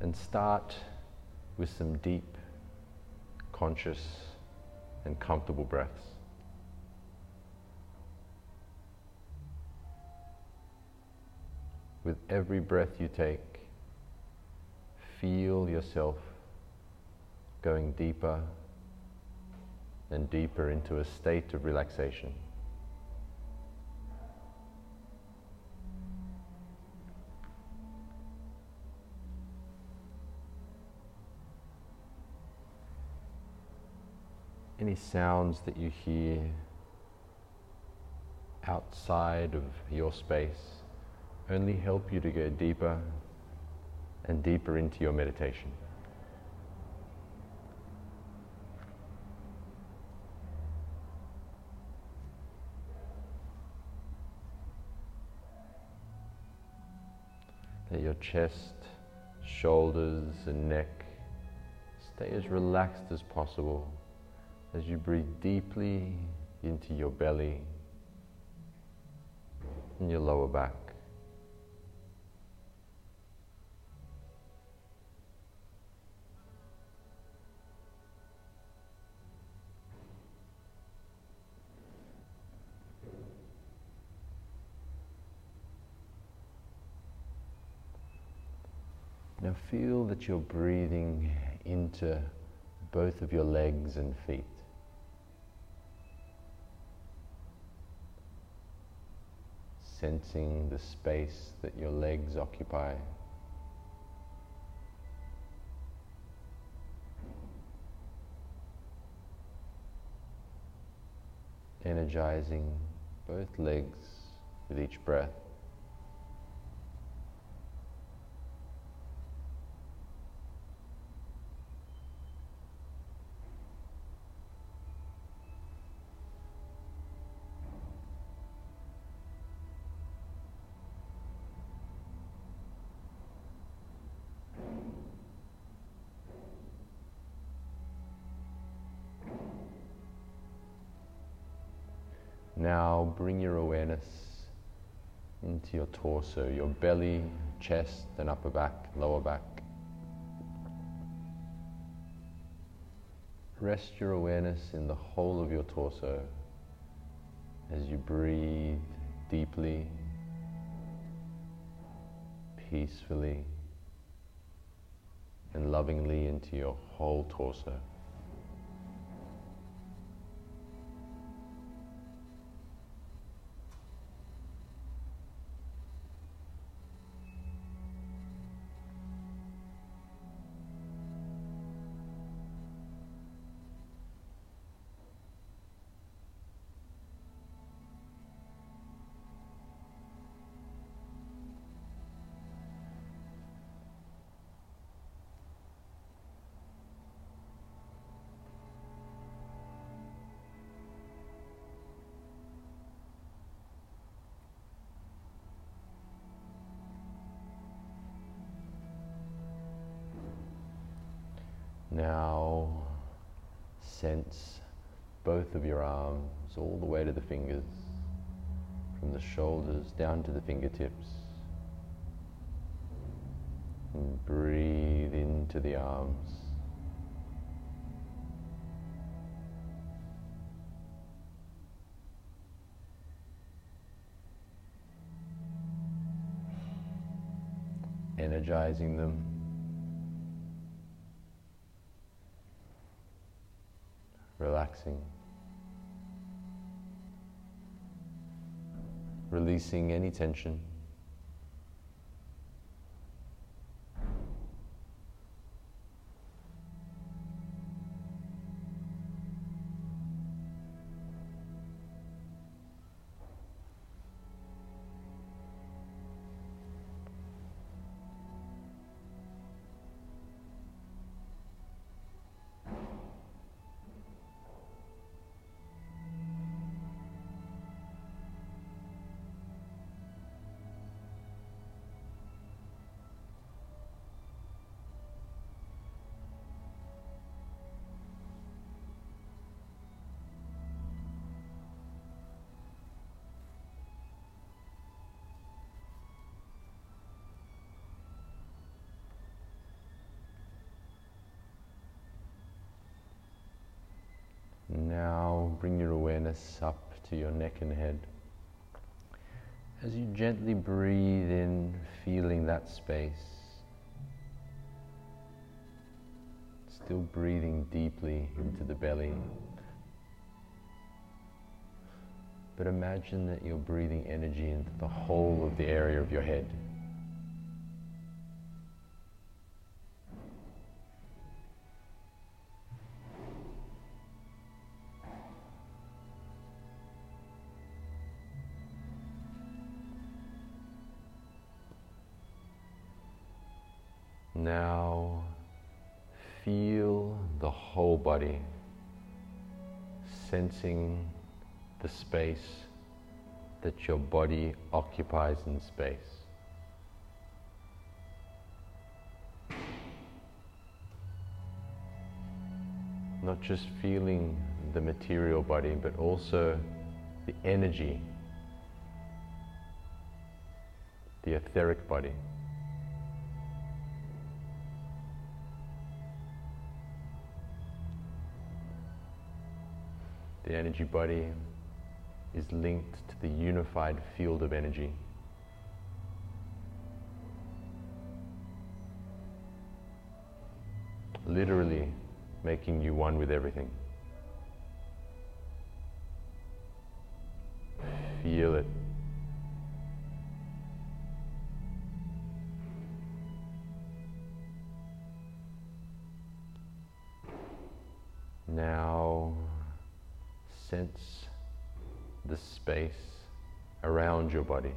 and start with some deep, conscious, and comfortable breaths. With every breath you take, feel yourself going deeper and deeper into a state of relaxation. Any sounds that you hear outside of your space only help you to go deeper and deeper into your meditation. Let your chest, shoulders, and neck stay as relaxed as possible as you breathe deeply into your belly and your lower back. Now feel that you're breathing into both of your legs and feet. Sensing the space that your legs occupy. Energizing both legs with each breath. Now bring your awareness into your torso, your belly, chest, and upper back, lower back. Rest your awareness in the whole of your torso as you breathe deeply, peacefully, and lovingly into your whole torso. Now sense both of your arms all the way to the fingers, from the shoulders down to the fingertips. And breathe into the arms. Energizing them. Relaxing, releasing any tension. Bring your awareness up to your neck and head. As you gently breathe in, feeling that space, still breathing deeply into the belly. But imagine that you're breathing energy into the whole of the area of your head. Now feel the whole body, sensing the space that your body occupies in space. Not just feeling the material body, but also the energy, the etheric body. The energy body is linked to the unified field of energy. Literally making you one with everything. Feel it. The space around your body.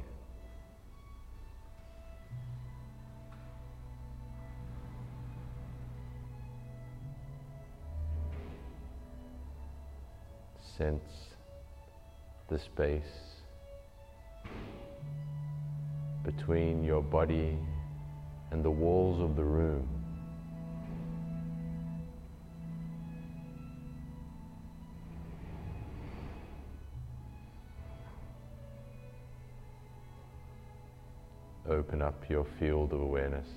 Sense the space between your body and the walls of the room. Open up your field of awareness.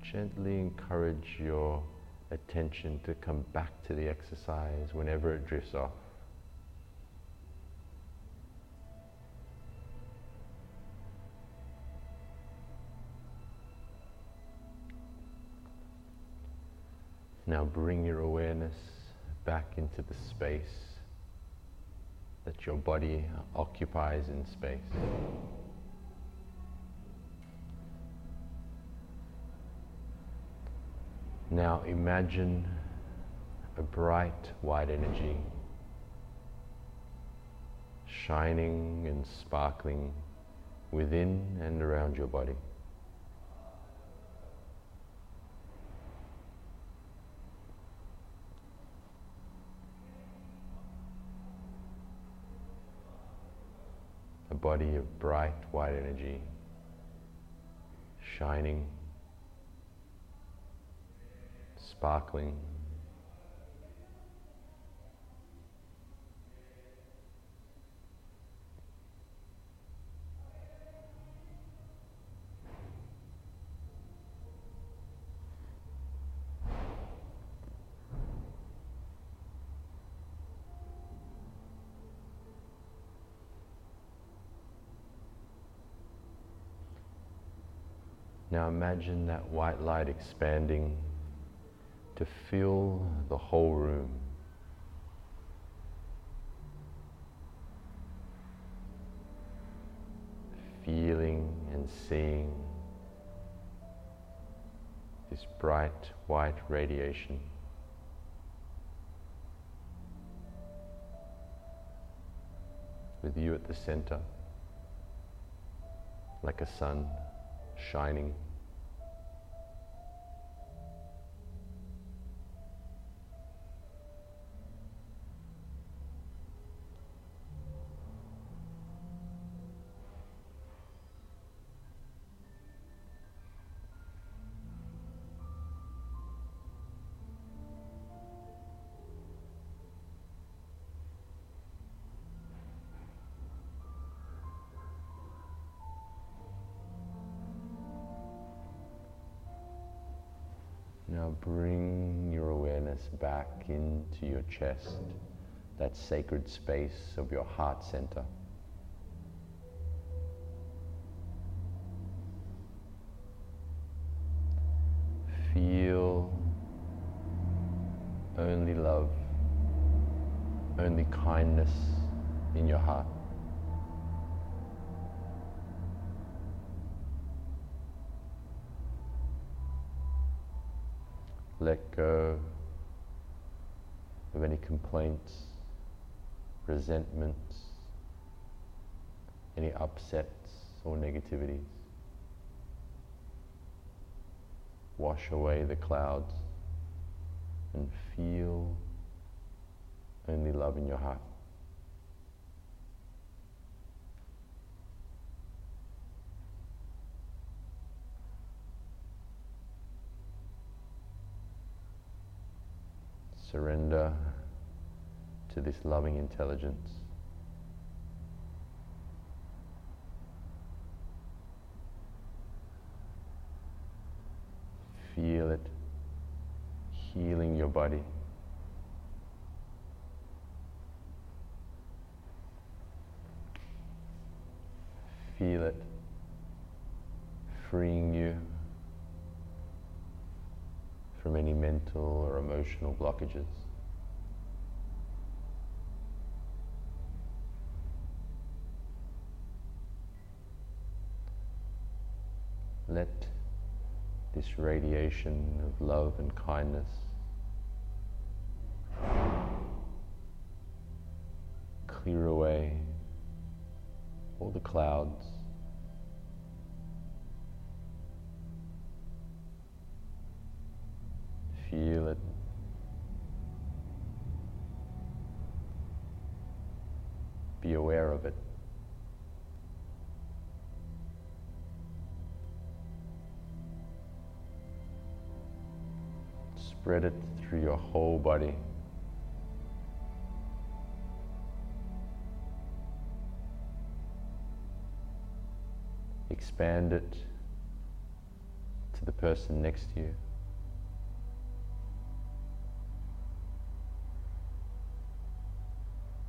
Gently encourage your attention to come back to the exercise whenever it drifts off. Now bring your awareness back into the space that your body occupies in space. Now imagine a bright white energy shining and sparkling within and around your body. Body of bright white energy, shining, sparkling. Now imagine that white light expanding to fill the whole room. Feeling and seeing this bright white radiation. With you at the center, like a sun shining. Now bring your awareness back into your chest, that sacred space of your heart center. Feel only love, only kindness in your heart. Let go of any complaints, resentments, any upsets or negativities. Wash away the clouds and feel only love in your heart. Surrender to this loving intelligence. Feel it healing your body. Feel it freeing you from any mental or emotional blockages. Let this radiation of love and kindness clear away all the clouds. Be aware of it. Spread it through your whole body. Expand it to the person next to you.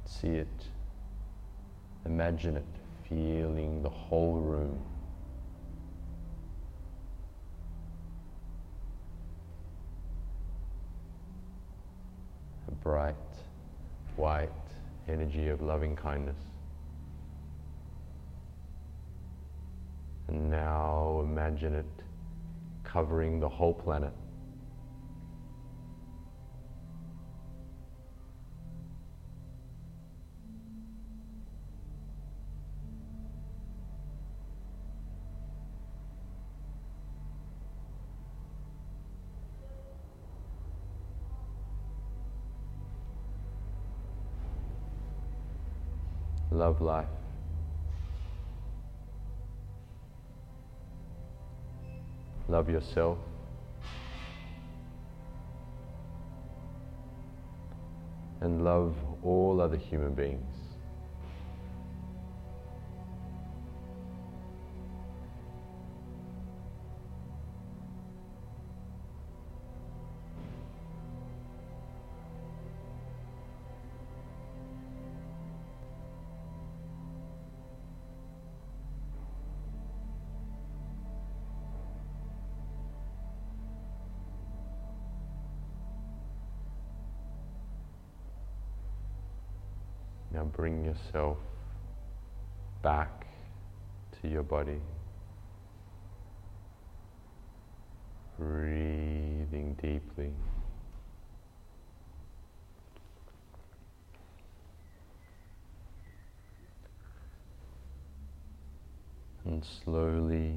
See it, imagine it, feeling the whole room. A bright, white energy of loving kindness. And now imagine it covering the whole planet. Love life. Love yourself. And love all other human beings. Now bring yourself back to your body. Breathing deeply. And slowly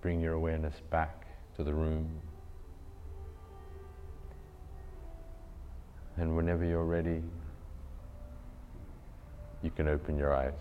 bring your awareness back to the room. And whenever you're ready, you can open your eyes.